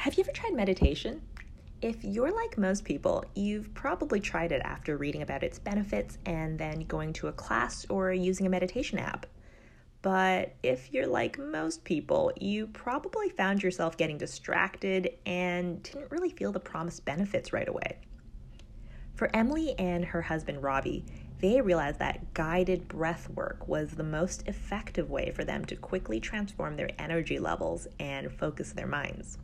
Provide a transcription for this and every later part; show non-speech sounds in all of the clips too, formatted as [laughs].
Have you ever tried meditation? If you're like most people, you've probably tried it after reading about its benefits and then going to a class or using a meditation app. But if you're like most people, you probably found yourself getting distracted and didn't really feel the promised benefits right away. For Emily and her husband Robbie, they realized that guided breath work was the most effective way for them to quickly transform their energy levels and focus their minds.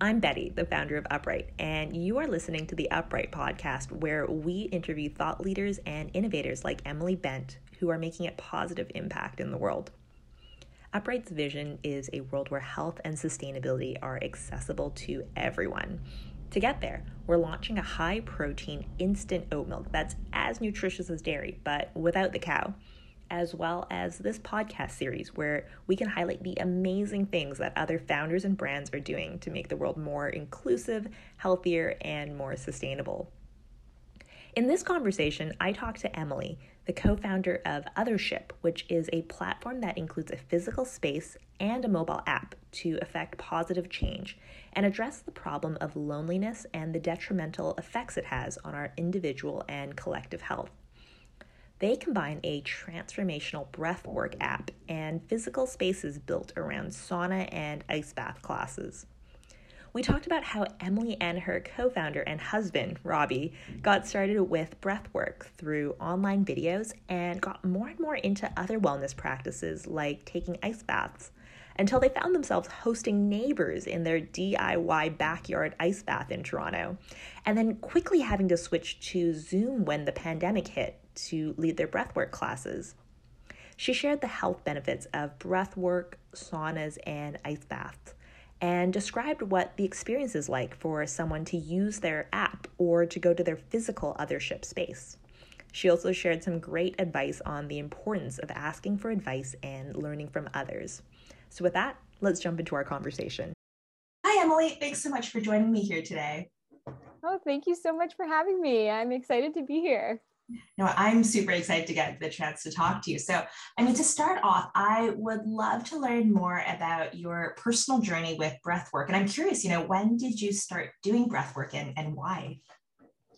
I'm Betty, the founder of Upright, and you are listening to the Upright podcast, where we interview thought leaders and innovators like Emily Bent, who are making a positive impact in the world. Upright's vision is a world where health and sustainability are accessible to everyone. To get there, we're launching a high protein instant oat milk that's as nutritious as dairy, but without the cow as well as this podcast series where we can highlight the amazing things that other founders and brands are doing to make the world more inclusive, healthier, and more sustainable. In this conversation, I talked to Emily, the co founder of Othership, which is a platform that includes a physical space and a mobile app to effect positive change and address the problem of loneliness and the detrimental effects it has on our individual and collective health. They combine a transformational breathwork app and physical spaces built around sauna and ice bath classes. We talked about how Emily and her co founder and husband, Robbie, got started with breathwork through online videos and got more and more into other wellness practices like taking ice baths until they found themselves hosting neighbors in their DIY backyard ice bath in Toronto, and then quickly having to switch to Zoom when the pandemic hit to lead their breathwork classes. She shared the health benefits of breathwork, saunas, and ice baths, and described what the experience is like for someone to use their app or to go to their physical othership space. She also shared some great advice on the importance of asking for advice and learning from others. So, with that, let's jump into our conversation. Hi, Emily. Thanks so much for joining me here today. Oh, thank you so much for having me. I'm excited to be here. No, I'm super excited to get the chance to talk to you. So, I mean, to start off, I would love to learn more about your personal journey with breath work. And I'm curious, you know, when did you start doing breath work and, and why?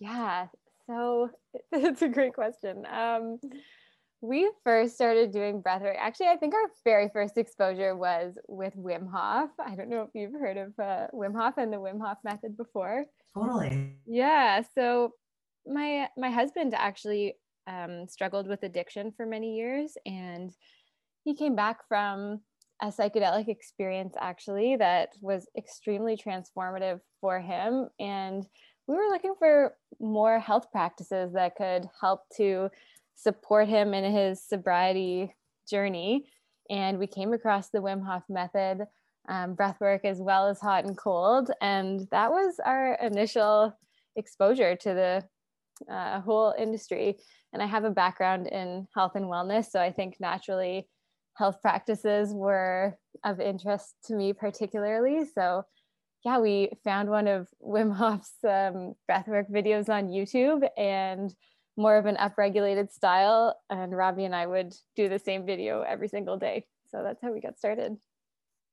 Yeah, so [laughs] it's a great question. Um, we first started doing breath work. Actually, I think our very first exposure was with Wim Hof. I don't know if you've heard of uh, Wim Hof and the Wim Hof method before. Totally. Yeah. So my my husband actually um, struggled with addiction for many years, and he came back from a psychedelic experience actually that was extremely transformative for him and we were looking for more health practices that could help to support him in his sobriety journey and we came across the wim hof method um, breath work as well as hot and cold and that was our initial exposure to the uh, whole industry. And I have a background in health and wellness. So I think naturally health practices were of interest to me particularly. So yeah, we found one of Wim Hof's um, breathwork videos on YouTube and more of an upregulated style. And Robbie and I would do the same video every single day. So that's how we got started.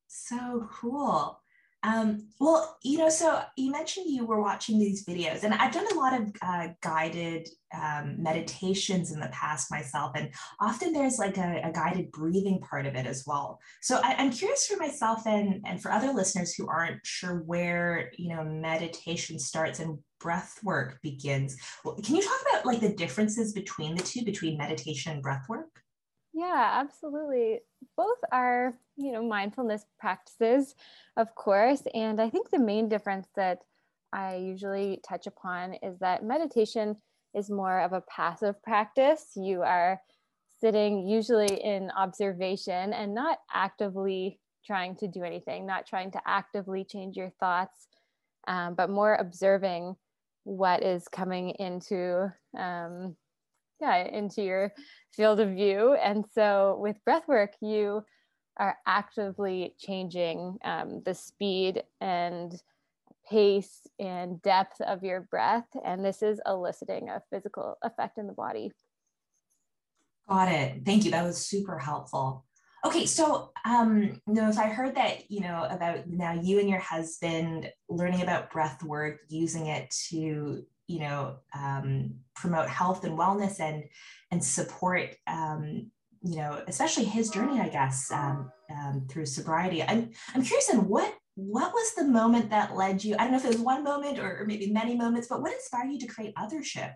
So cool. Um, well, you know, so you mentioned you were watching these videos, and I've done a lot of uh, guided um, meditations in the past myself, and often there's like a, a guided breathing part of it as well. So I, am curious for myself and and for other listeners who aren't sure where you know meditation starts and breath work begins. Can you talk about like the differences between the two, between meditation and breath work? Yeah, absolutely. Both are, you know, mindfulness practices, of course. And I think the main difference that I usually touch upon is that meditation is more of a passive practice. You are sitting usually in observation and not actively trying to do anything, not trying to actively change your thoughts, um, but more observing what is coming into um, yeah into your field of view. And so with breath work you are actively changing um, the speed and pace and depth of your breath. And this is eliciting a physical effect in the body. Got it. Thank you. That was super helpful. Okay, so um, no, so I heard that you know about now you and your husband learning about breath work, using it to you know um, promote health and wellness and and support um, you know especially his journey, I guess, um, um, through sobriety. I'm I'm curious in what what was the moment that led you? I don't know if it was one moment or, maybe many moments, but what inspired you to create Othership?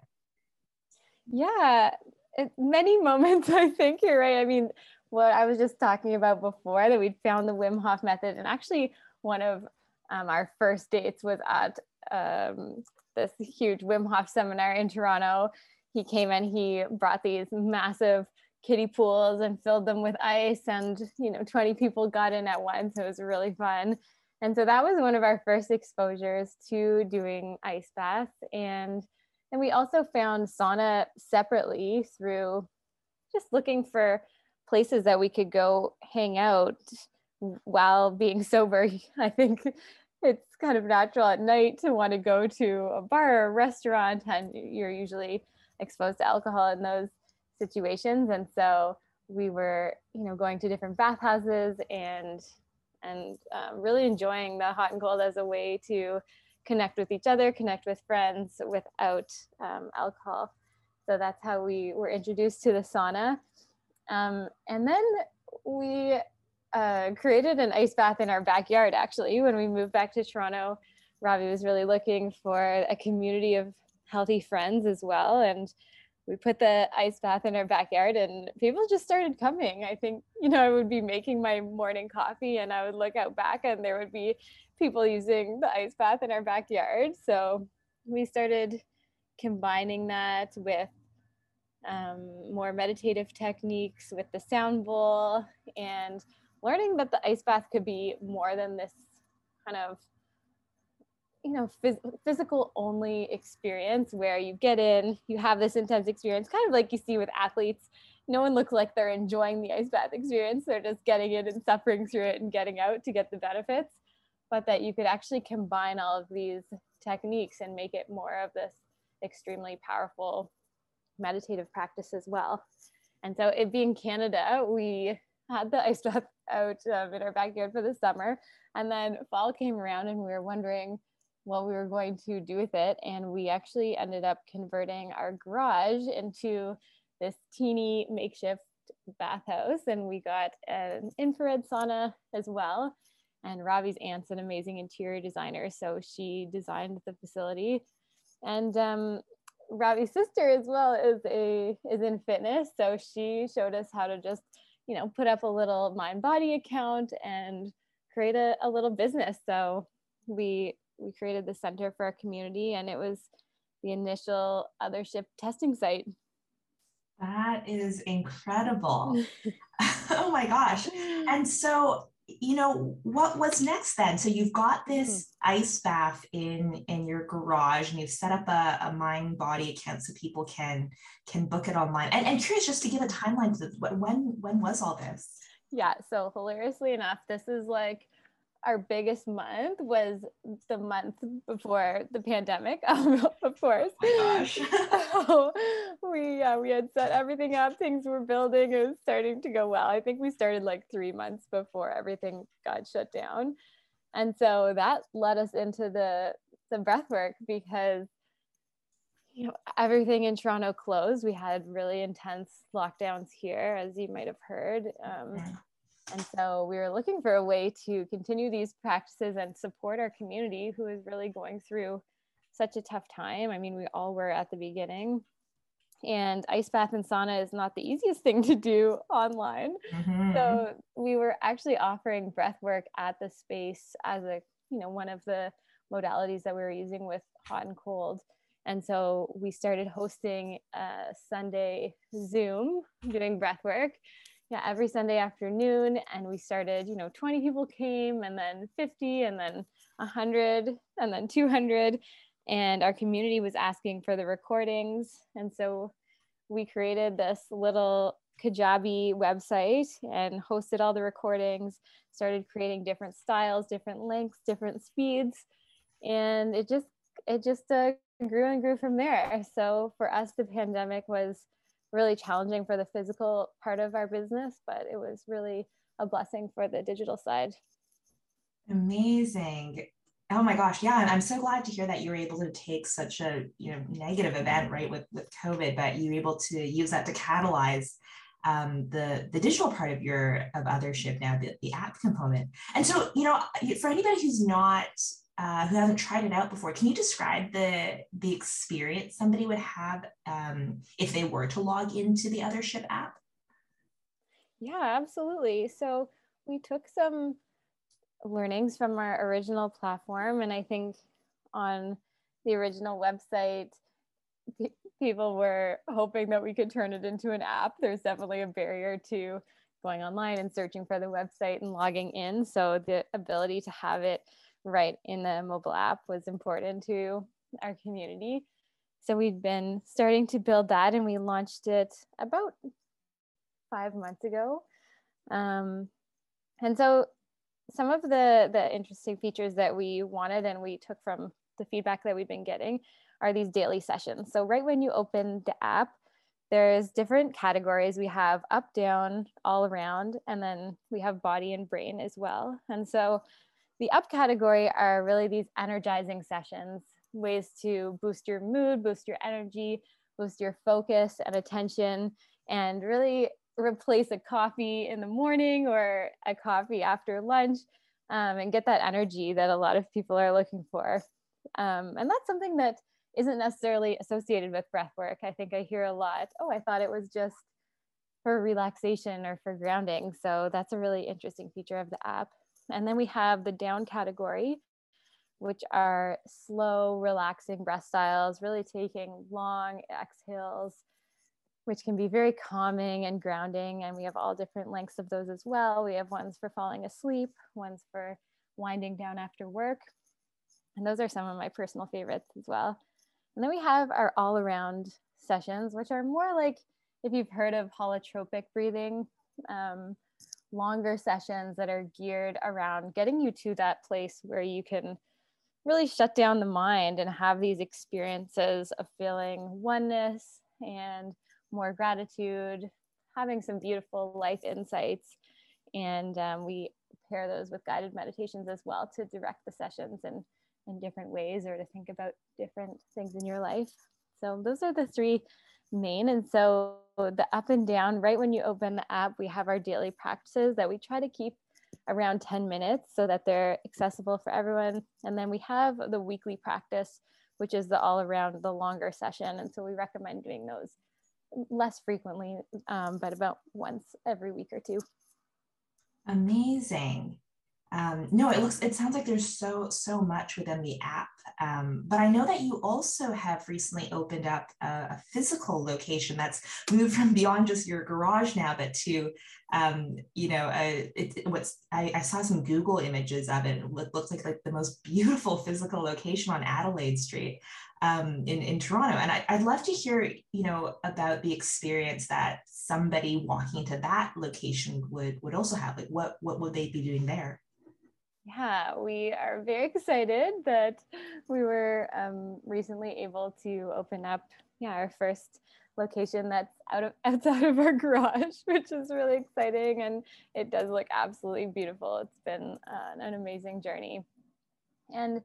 Yeah, it, many [laughs] moments. I think you're right. I mean what I was just talking about before that we'd found the Wim Hof method. And actually, one of um, our first dates was at um, this huge Wim Hof seminar in Toronto. He came in, he brought these massive kiddie pools and filled them with ice, and you know, 20 people got in at once. It was really fun. And so that was one of our first exposures to doing ice baths. And then we also found sauna separately through just looking for places that we could go hang out while being sober. [laughs] I think it's kind of natural at night to want to go to a bar or a restaurant, and you're usually exposed to alcohol in those situations. And so we were, you know, going to different bathhouses and and um, really enjoying the hot and cold as a way to connect with each other, connect with friends without um, alcohol. So that's how we were introduced to the sauna. Um, and then we uh, created an ice bath in our backyard actually when we moved back to Toronto. Robbie was really looking for a community of healthy friends as well. And we put the ice bath in our backyard and people just started coming. I think, you know, I would be making my morning coffee and I would look out back and there would be people using the ice bath in our backyard. So we started combining that with um, more meditative techniques with the sound bowl and learning that the ice bath could be more than this kind of you know phys- physical only experience where you get in you have this intense experience kind of like you see with athletes no one looks like they're enjoying the ice bath experience they're just getting in and suffering through it and getting out to get the benefits but that you could actually combine all of these techniques and make it more of this extremely powerful meditative practice as well. And so, it being Canada, we had the ice bath [laughs] out um, in our backyard for the summer. And then fall came around, and we were wondering what we were going to do with it. And we actually ended up converting our garage into this teeny makeshift bathhouse. And we got an infrared sauna as well. And Robbie's aunt's an amazing interior designer. So she designed the facility. And um, Robbie's sister as well is a is in fitness, so she showed us how to just you know put up a little Mindbody account and create a, a little business. So we we created the center for our community, and it was the initial other othership testing site. That is incredible. [laughs] [laughs] oh my gosh. [laughs] And so you know what was next then? So you've got this mm-hmm. ice bath in in your garage and you've set up a, a Mindbody account so people can can book it online. And, and curious just to give a timeline to when when was all this? Yeah so hilariously enough this is like our biggest month was the month before the pandemic, [laughs] um, of course. Oh [laughs] so we uh, we had set everything up, things were building, it was starting to go well. I think we started like three months before everything got shut down, and so that led us into the the breath work because you know everything in Toronto closed. We had really intense lockdowns here, as you might have heard. Um, yeah and so we were looking for a way to continue these practices and support our community who is really going through such a tough time. I mean, we all were at the beginning. And ice bath and sauna is not the easiest thing to do online. Mm-hmm. So we were actually offering breath work at the space as a, you know, one of the modalities that we were using with hot and cold. And so we started hosting a Sunday Zoom doing breath work yeah every sunday afternoon and we started you know 20 people came and then 50 and then 100 and then 200 and our community was asking for the recordings and so we created this little kajabi website and hosted all the recordings started creating different styles different lengths different speeds and it just it just uh, grew and grew from there. So for us the pandemic was really challenging for the physical part of our business, but it was really a blessing for the digital side. Amazing. Oh my gosh, yeah, and I'm so glad to hear that you were able to take such a you know negative event, right, with with COVID, but you were able to use that to catalyze um, the the digital part of your of othership now, the, the app component. And so, you know, for anybody who's not uh, who hasn't tried it out before, can you describe the the experience somebody would have um, if they were to log into the Othership app? Yeah, absolutely. So we took some learnings from our original platform. And I think on the original website, people were hoping that we could turn it into an app. There's definitely a barrier to going online and searching for the website and logging in. So the ability to have it right in the mobile app was important to our community. So we've been starting to build that and we launched it about five months ago. Um, and so some of the the interesting features that we wanted and we took from the feedback that we've been getting are these daily sessions. So right when you open the app, there's different categories. We have up, down, all around, and then we have body and brain as well. And so the up category are really these energizing sessions, ways to boost your mood, boost your energy, boost your focus and attention, and really replace a coffee in the morning or a coffee after lunch um, and get that energy that a lot of people are looking for. Um, and that's something that isn't necessarily associated with breath work. I think I hear a lot, oh, I thought it was just for relaxation or for grounding. So that's a really interesting feature of the app. And then we have the down category, which are slow, relaxing breath styles, really taking long exhales which can be very calming and grounding. And we have all different lengths of those as well. We have ones for falling asleep, ones for winding down after work. And those are some of my personal favorites as well. And then we have our all around sessions, which are more like if you've heard of holotropic breathing, um, longer sessions that are geared around getting you to that place where you can really shut down the mind and have these experiences of feeling oneness and more gratitude, having some beautiful life insights. And um, we pair those with guided meditations as well to direct the sessions in, in different ways or to think about different things in your life. So those are the three main. And so the up and down, right when you open the app, we have our daily practices that we try to keep around 10 minutes so that they're accessible for everyone. And then we have the weekly practice, which is the all around the longer session. And so we recommend doing those less frequently, um, but about once every week or two. Amazing. Um, no, it looks, it sounds like there's so, so much within the app. Um, but I know that you also have recently opened up a, a, physical location that's moved from beyond just your garage now, but to, um, you know, uh, it, what's, I, I, saw some Google images of it. It looks like, like the most [laughs] beautiful physical location on Adelaide Street um, in, in Toronto. And I, would love to hear, you know, about the experience that somebody walking to that location would, would also have. Like what, what would they be doing there? Yeah, we are very excited that we were um, recently able to open up, yeah, our first location that's out of [laughs] outside of our garage, which is really exciting, and it does look absolutely beautiful. It's been uh, an amazing journey, and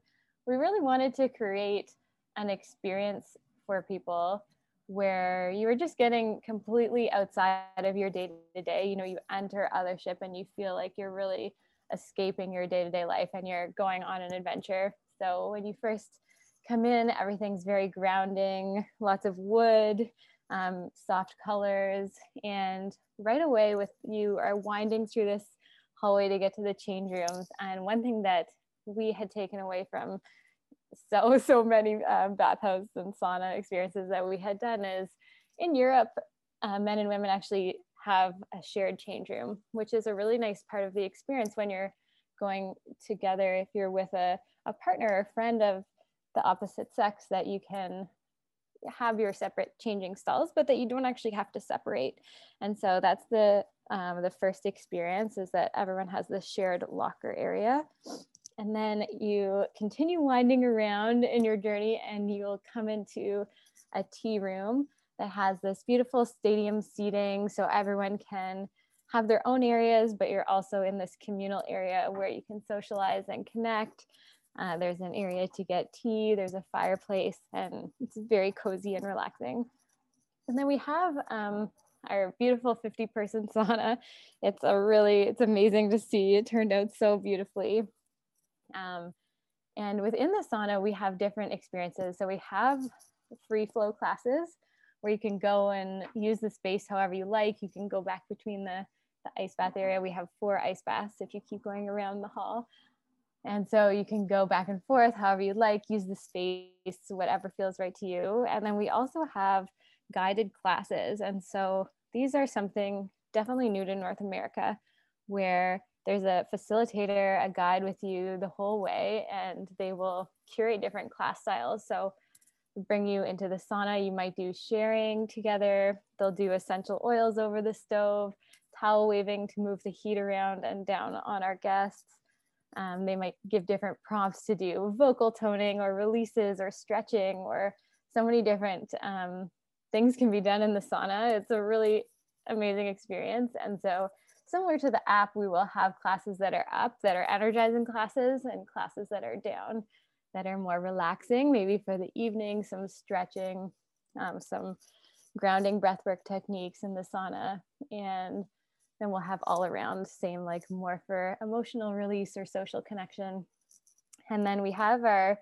we really wanted to create an experience for people where you are just getting completely outside of your day to day. You know, you enter Othership and you feel like you're really escaping your day to day life and you're going on an adventure. So when you first come in, everything's very grounding, lots of wood, um, soft colors, and right away with you are winding through this hallway to get to the change rooms. And one thing that we had taken away from so [laughs] so many um, bathhouse and sauna experiences that we had done is in Europe, uh, men and women actually have a shared change room, which is a really nice part of the experience when you're going together. If you're with a, a partner or friend of the opposite sex, that you can have your separate changing stalls, but that you don't actually have to separate. And so that's the um, the first experience is that everyone has this shared locker area and then you continue winding around in your journey and you'll come into a tea room that has this beautiful stadium seating so everyone can have their own areas, but you're also in this communal area where you can socialize and connect. Uh, there's an area to get tea, there's a fireplace, and it's very cozy and relaxing. And then we have um, our beautiful 50 person [laughs] sauna. It's a really, it's amazing to see. It turned out so beautifully. Um, and within the sauna, we have different experiences. So we have free flow classes where you can go and use the space however you like. You can go back between the, the ice bath mm-hmm. area. We have four ice baths if you keep going around the hall. And so you can go back and forth however you like, use the space, whatever feels right to you. And then we also have guided classes. And so these are something definitely new to North America where there's a facilitator, a guide with you the whole way, and they will curate different class styles. So bring you into the sauna. You might do sharing together. They'll do essential oils over the stove, towel waving to move the heat around and down on our guests. Um, they might give different prompts to do vocal toning or releases or stretching or so many different um, things can be done in the sauna. It's a really amazing experience. And so, similar to the app, we will have classes that are up that are energizing classes and classes that are down that are more relaxing, maybe for the evening, some stretching, um, some grounding breathwork techniques in the sauna. And then we'll have all around same like more for emotional release or social connection. And then we have our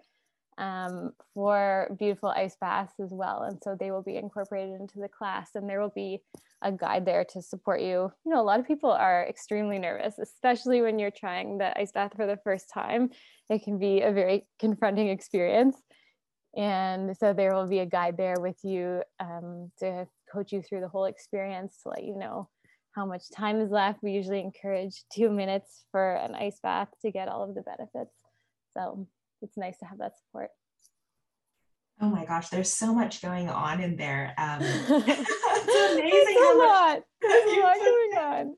um, for beautiful ice baths as well. And so they will be incorporated into the class and there will be a guide there to support you. You know, a lot of people are extremely nervous, especially when you're trying the ice bath for the first time. It can be a very confronting experience. And so there will be a guide there with you um, to coach you through the whole experience to let you know how much time is left. We usually encourage two minutes for an ice bath to get all of the benefits. So it's nice to have that support. Oh my gosh, there's so much going on in there. Um, [laughs] [laughs] it's amazing. [laughs] It's a lot. There's a lot going on.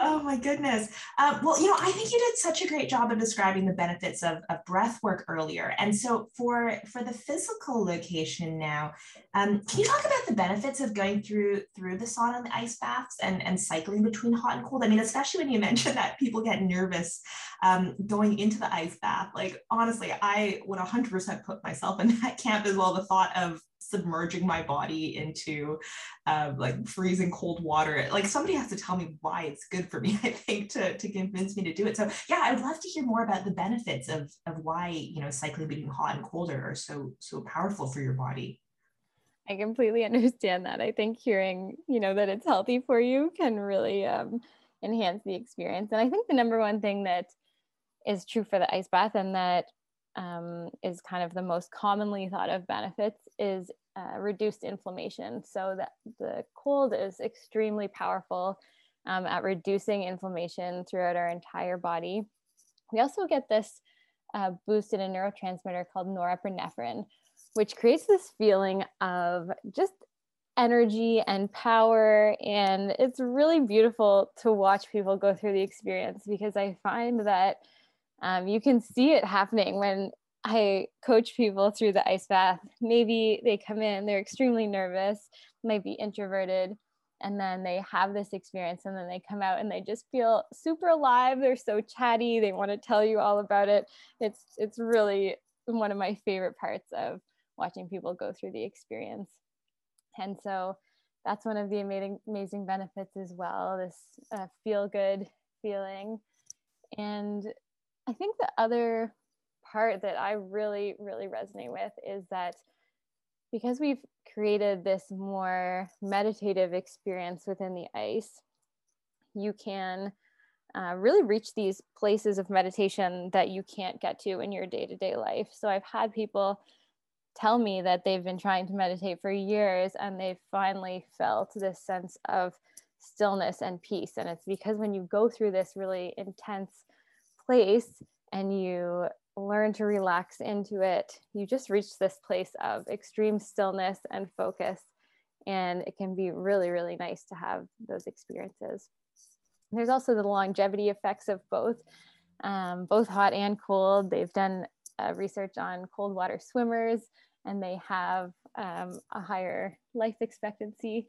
Oh my goodness. Um, well, you know, I think you did such a great job of describing the benefits of, of breath work earlier. And so for for the physical location now, um, can you talk about the benefits of going through through the sauna and the ice baths and, and cycling between hot and cold? I mean, especially when you [laughs] mentioned that people get nervous um, going into the ice bath. Like honestly, I would 100% put myself in that camp as well. The thought of submerging my body into uh, like freezing cold water. Like somebody has to tell me why it's good for me, [laughs] I think, to, to convince me to do it. So yeah, I would love to hear more about the benefits of, of why, you know, cycling between hot and colder are so, so powerful for your body. I completely understand that. I think hearing, you know, that it's healthy for you can really um, enhance the experience. And I think the number one thing that is true for the ice bath and that um, is kind of the most commonly thought of benefits is uh, reduced inflammation. So that the cold is extremely powerful um, at reducing inflammation throughout our entire body. We also get this uh, boost in a neurotransmitter called norepinephrine, which creates this feeling of just energy and power. And it's really beautiful to watch people go through the experience because I find that um, you can see it happening when I coach people through the ice bath. Maybe they come in, they're extremely nervous, might be introverted, and then they have this experience and then they come out and they just feel super alive. They're so chatty, they want to tell you all about it. It's it's really one of my favorite parts of watching people go through the experience. And so that's one of the amazing amazing benefits as well, this uh, feel good feeling. And I think the other part that I really, really resonate with is that because we've created this more meditative experience within the ice, you can uh, really reach these places of meditation that you can't get to in your day to day life. So I've had people tell me that they've been trying to meditate for years and they've finally felt this sense of stillness and peace. And it's because when you go through this really intense place and you learn to relax into it, you just reach this place of extreme stillness and focus. And it can be really, really nice to have those experiences. There's also the longevity effects of both, um, both hot and cold. They've done uh, research on cold water swimmers, and they have um, a higher life expectancy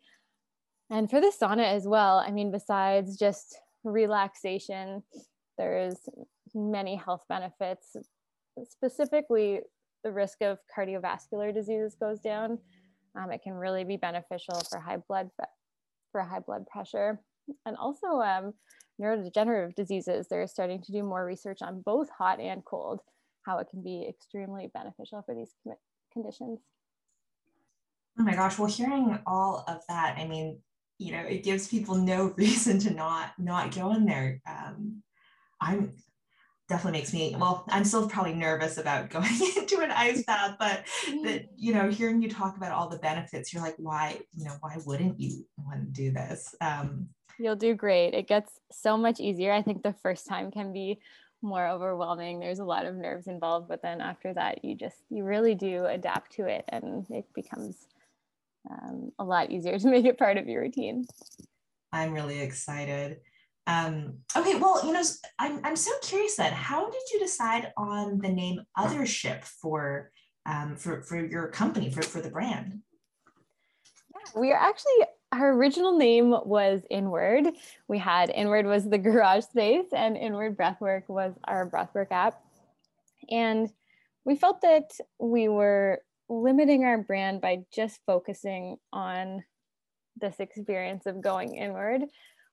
And for the sauna as well, I mean, besides just relaxation, there's many health benefits. Specifically, the risk of cardiovascular diseases goes down. Um, it can really be beneficial for high blood for high blood pressure, and also um, neurodegenerative diseases. They're starting to do more research on both hot and cold, how it can be extremely beneficial for these conditions. Oh my gosh! Well, hearing all of that, I mean, you know, it gives people no [laughs] reason to not not go in there. Um, I'm definitely makes me well i'm still probably nervous about [laughs] going into an ice [laughs] bath but that you know hearing you talk about all the benefits you're like why you know why wouldn't you want to do this? Um, you'll do great. It gets so much easier. I think the first time can be more overwhelming. There's a lot of nerves involved but then after that you just you really do adapt to it and it becomes um, a lot easier [laughs] to make it part of your routine. I'm really excited. Um, okay, well, you know, I'm, I'm so curious then, how did you decide on the name Othership for, um, for, for your company, for, for the brand? Yeah, we are actually, our original name was Inward. We had Inward was the [laughs] garage space and Inward Breathwork was our breathwork app. And we felt that we were limiting our brand by just focusing on this experience of going inward,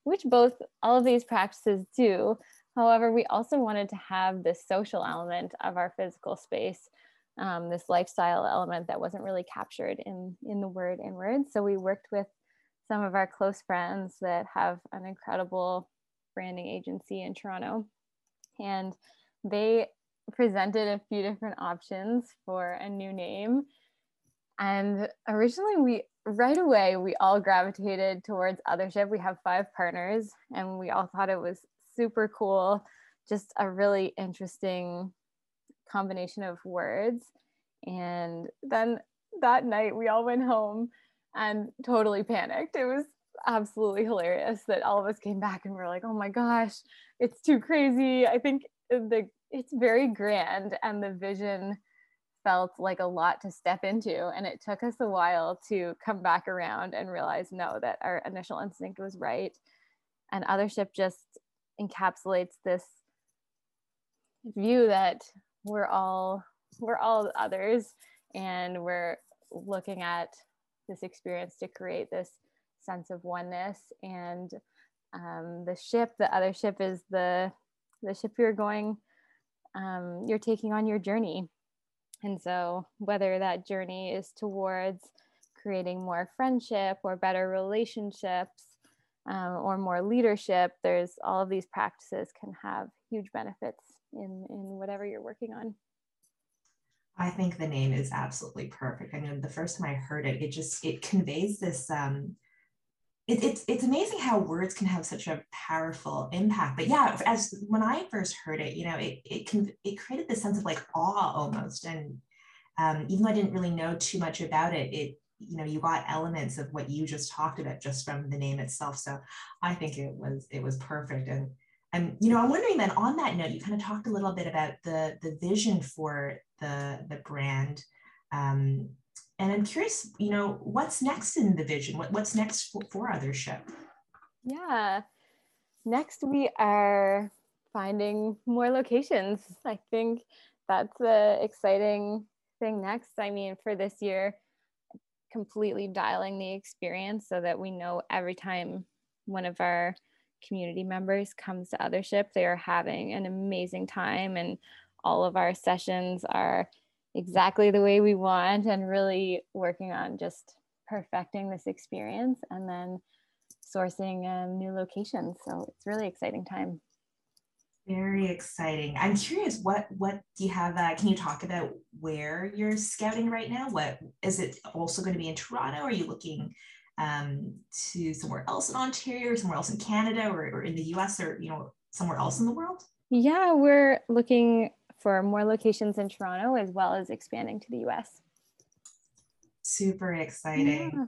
which both all of these practices do. However, we also wanted to have this social element of our physical space, um, this lifestyle element that wasn't really captured in, in the word inward. So we worked with some of our close friends that have an incredible branding agency in Toronto. And they presented a few different options for a new name. And originally, we right away we all gravitated towards Othership. We have five partners, and we all thought it was super cool, just a really interesting combination of words. And then that night, we all went home and totally panicked. It was absolutely hilarious that all of us came back and we're like, oh my gosh, it's too crazy. I think the it's very grand and the vision felt like a lot to step into and it took us a while to come back around and realize no that our initial instinct was right and othership just encapsulates this view that we're all we're all others and we're looking at this experience to create this sense of oneness and um, the ship the other ship is the the ship you're going um, you're taking on your journey. And so, whether that journey is towards creating more friendship or better relationships um, or more leadership, there's all of these practices can have huge benefits in, in whatever you're working on. I think the name is absolutely perfect. I mean, the first time I heard it, it just it conveys this um, it, it's it's amazing how words can have such a powerful impact. But yeah, as when I first heard it, you know, it it can it created this sense of like awe almost. And um, even though I didn't really know too much about it, it you know you got elements of what you just talked about just from the name itself. So I think it was it was perfect. And and you know, I'm wondering then on that note, you kind of talked a little bit about the the vision for the the brand. Um, and I'm curious, you know, what's next in the vision? What, what's next for, for Othership? Yeah. Next, we are finding more locations. I think that's the exciting thing next. I mean, for this year, completely dialing the experience so that we know every time one of our community members comes to Othership, they are having an amazing time, and all of our sessions are exactly the way we want and really working on just perfecting this experience and then sourcing um, new locations. So it's really exciting time. Very exciting. I'm curious, what what do you have? Uh, can you talk about where you're scouting right now? What is it also going to be in Toronto? Are you looking um, to somewhere else in Ontario, or somewhere else in Canada, or, or in the U.S., or you know somewhere else in the world? Yeah, we're looking for more locations in Toronto as well as expanding to the US. Super exciting. Yeah.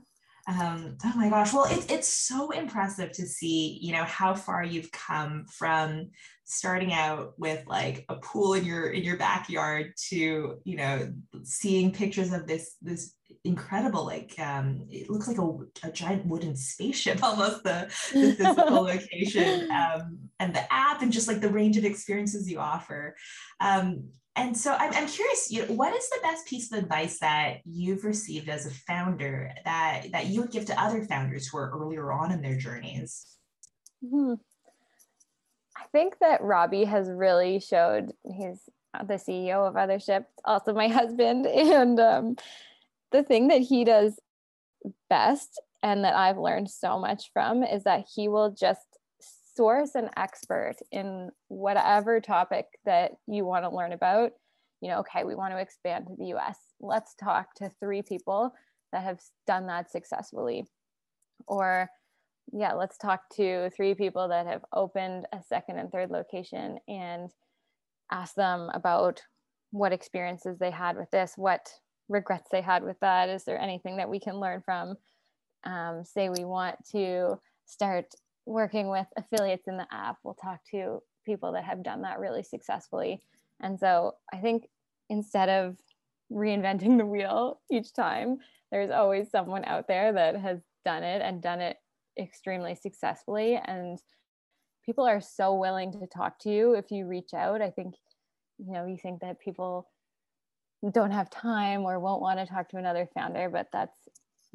Um, oh my gosh. Well, it, it's so impressive to see, you know, how far you've come from starting out with like a pool in your in your backyard to, you know, seeing pictures of this this incredible like um, it looks like a, a, giant wooden spaceship [laughs] almost the, the physical [laughs] location um, and the app and just like the range of experiences you offer. Um, and so I'm, I'm curious you know, what is the best piece of advice that you've received as a founder that that you would give to other founders who are earlier on in their journeys? Hmm. I think that Robbie has really showed he's the CEO of Othership, also my [laughs] husband, and um, the thing that he does best and that I've learned so much from is that he will just source an expert in whatever topic that you want to learn about. You know, okay, we want to expand to the US. Let's talk to three people that have done that successfully. Or, yeah, let's talk to three people that have opened a second and third location and ask them about what experiences they had with this, what regrets they had with that. Is there anything that we can learn from? Um, say we want to start working with affiliates in the app, we'll talk to people that have done that really successfully. And so I think instead of reinventing the wheel each time, there's always someone out there that has done it and done it extremely successfully. And people are so willing to talk to you if you reach out. I think, you know, you think that people don't have time or won't want to talk to another founder, but that's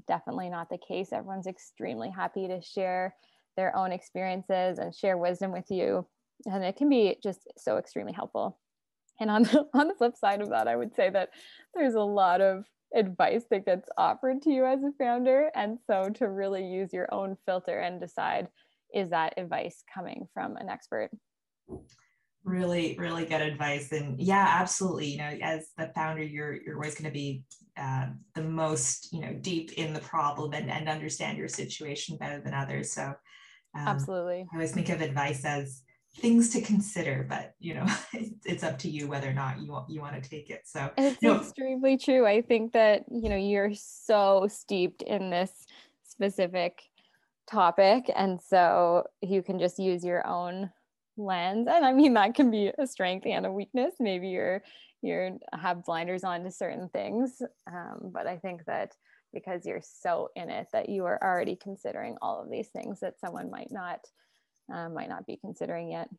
definitely not the case. Everyone's extremely happy to share their own experiences and share wisdom with you. And it can be just so extremely helpful. And on the, [laughs] on the flip side of that, I would say that there's a lot of advice that gets offered to you as a founder. And so to really use your own filter and decide is that advice coming from an expert? Really really good advice. And yeah absolutely you know as the founder you're you're always going to be uh, the most you know deep in the problem and, and understand your situation better than others. So um, absolutely. I always think of advice as things to consider but you know [laughs] it's, it's up to you whether or not you want you want to take it. So it's no. extremely true. I think that you know you're so steeped in this specific topic and so you can just use your own lens. And i mean that can be a strength and a weakness. Maybe you're you're have blinders on to certain things. Um, but i think that because you're so in it that you are already considering all of these things that someone might not uh, might not be considering yet.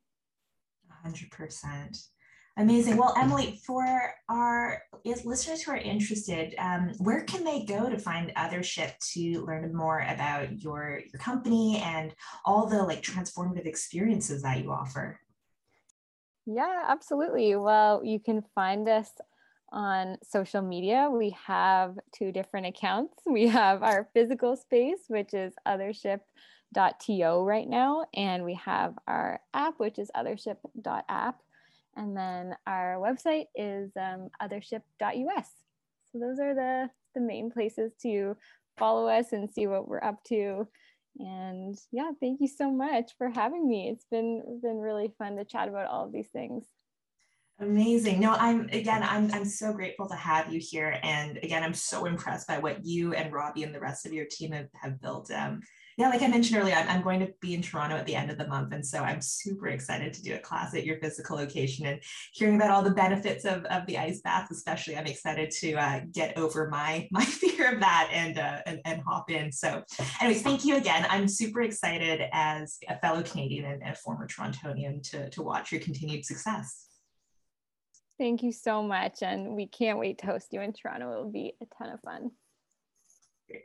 100% Amazing. Well, Emily, for our listeners who are interested, um, where can they go to find Othership to learn more about your your company and all the like transformative experiences that you offer? Yeah, absolutely. Well, you can find us on social media. We have two different accounts. We have our physical space, which is othership.to right now, and we have our app, which is othership.app. And then our website is um, othership.us. So those are the, the main places to follow us and see what we're up to. And yeah, thank you so much for having me. It's been been really fun to chat about all of these things. Amazing. No, I'm again, I'm I'm so grateful to have you here. And again, I'm so impressed by what you and Robbie and the rest of your team have, have built. Um, yeah, like I mentioned earlier, I'm, I'm, going to be in Toronto at the end of the month. And so I'm super excited to do a class at your physical location and hearing about all the benefits of, of the ice bath, especially. I'm excited to uh, get over my, [laughs] my fear of that and, uh, and, and, hop in. So anyways, thank you again. I'm super excited as a fellow Canadian and a former Torontonian to, to watch your continued success. Thank you so much. And we can't wait to host you in Toronto. It will be a ton of fun.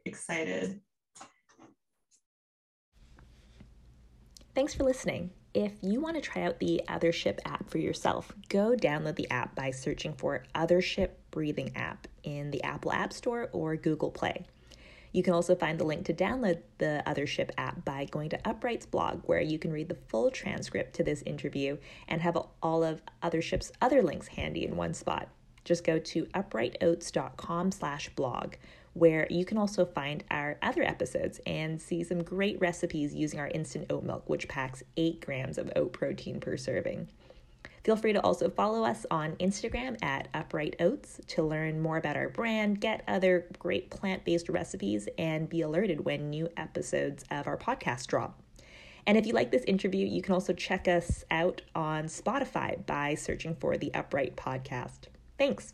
Excited. Thanks for listening. If you want to try out the Othership app for yourself, go download the app by searching for Othership Breathing app in the Apple App Store or Google Play. You can also find the link to download the Othership app by going to Upright's blog, where you can read the full transcript to this interview and have all of Othership's other links handy in one spot. Just go to uprightoats.com slash blog where you can also find our other episodes and see some great recipes using our instant oat milk, which packs 8 grams of oat protein per serving. Feel free to also follow us on Instagram at Upright Oats to learn more about our brand, get other great plant based recipes, and be alerted when new episodes of our podcast drop. And if you like this interview, you can also check us out on Spotify by searching for the Upright Podcast. Thanks.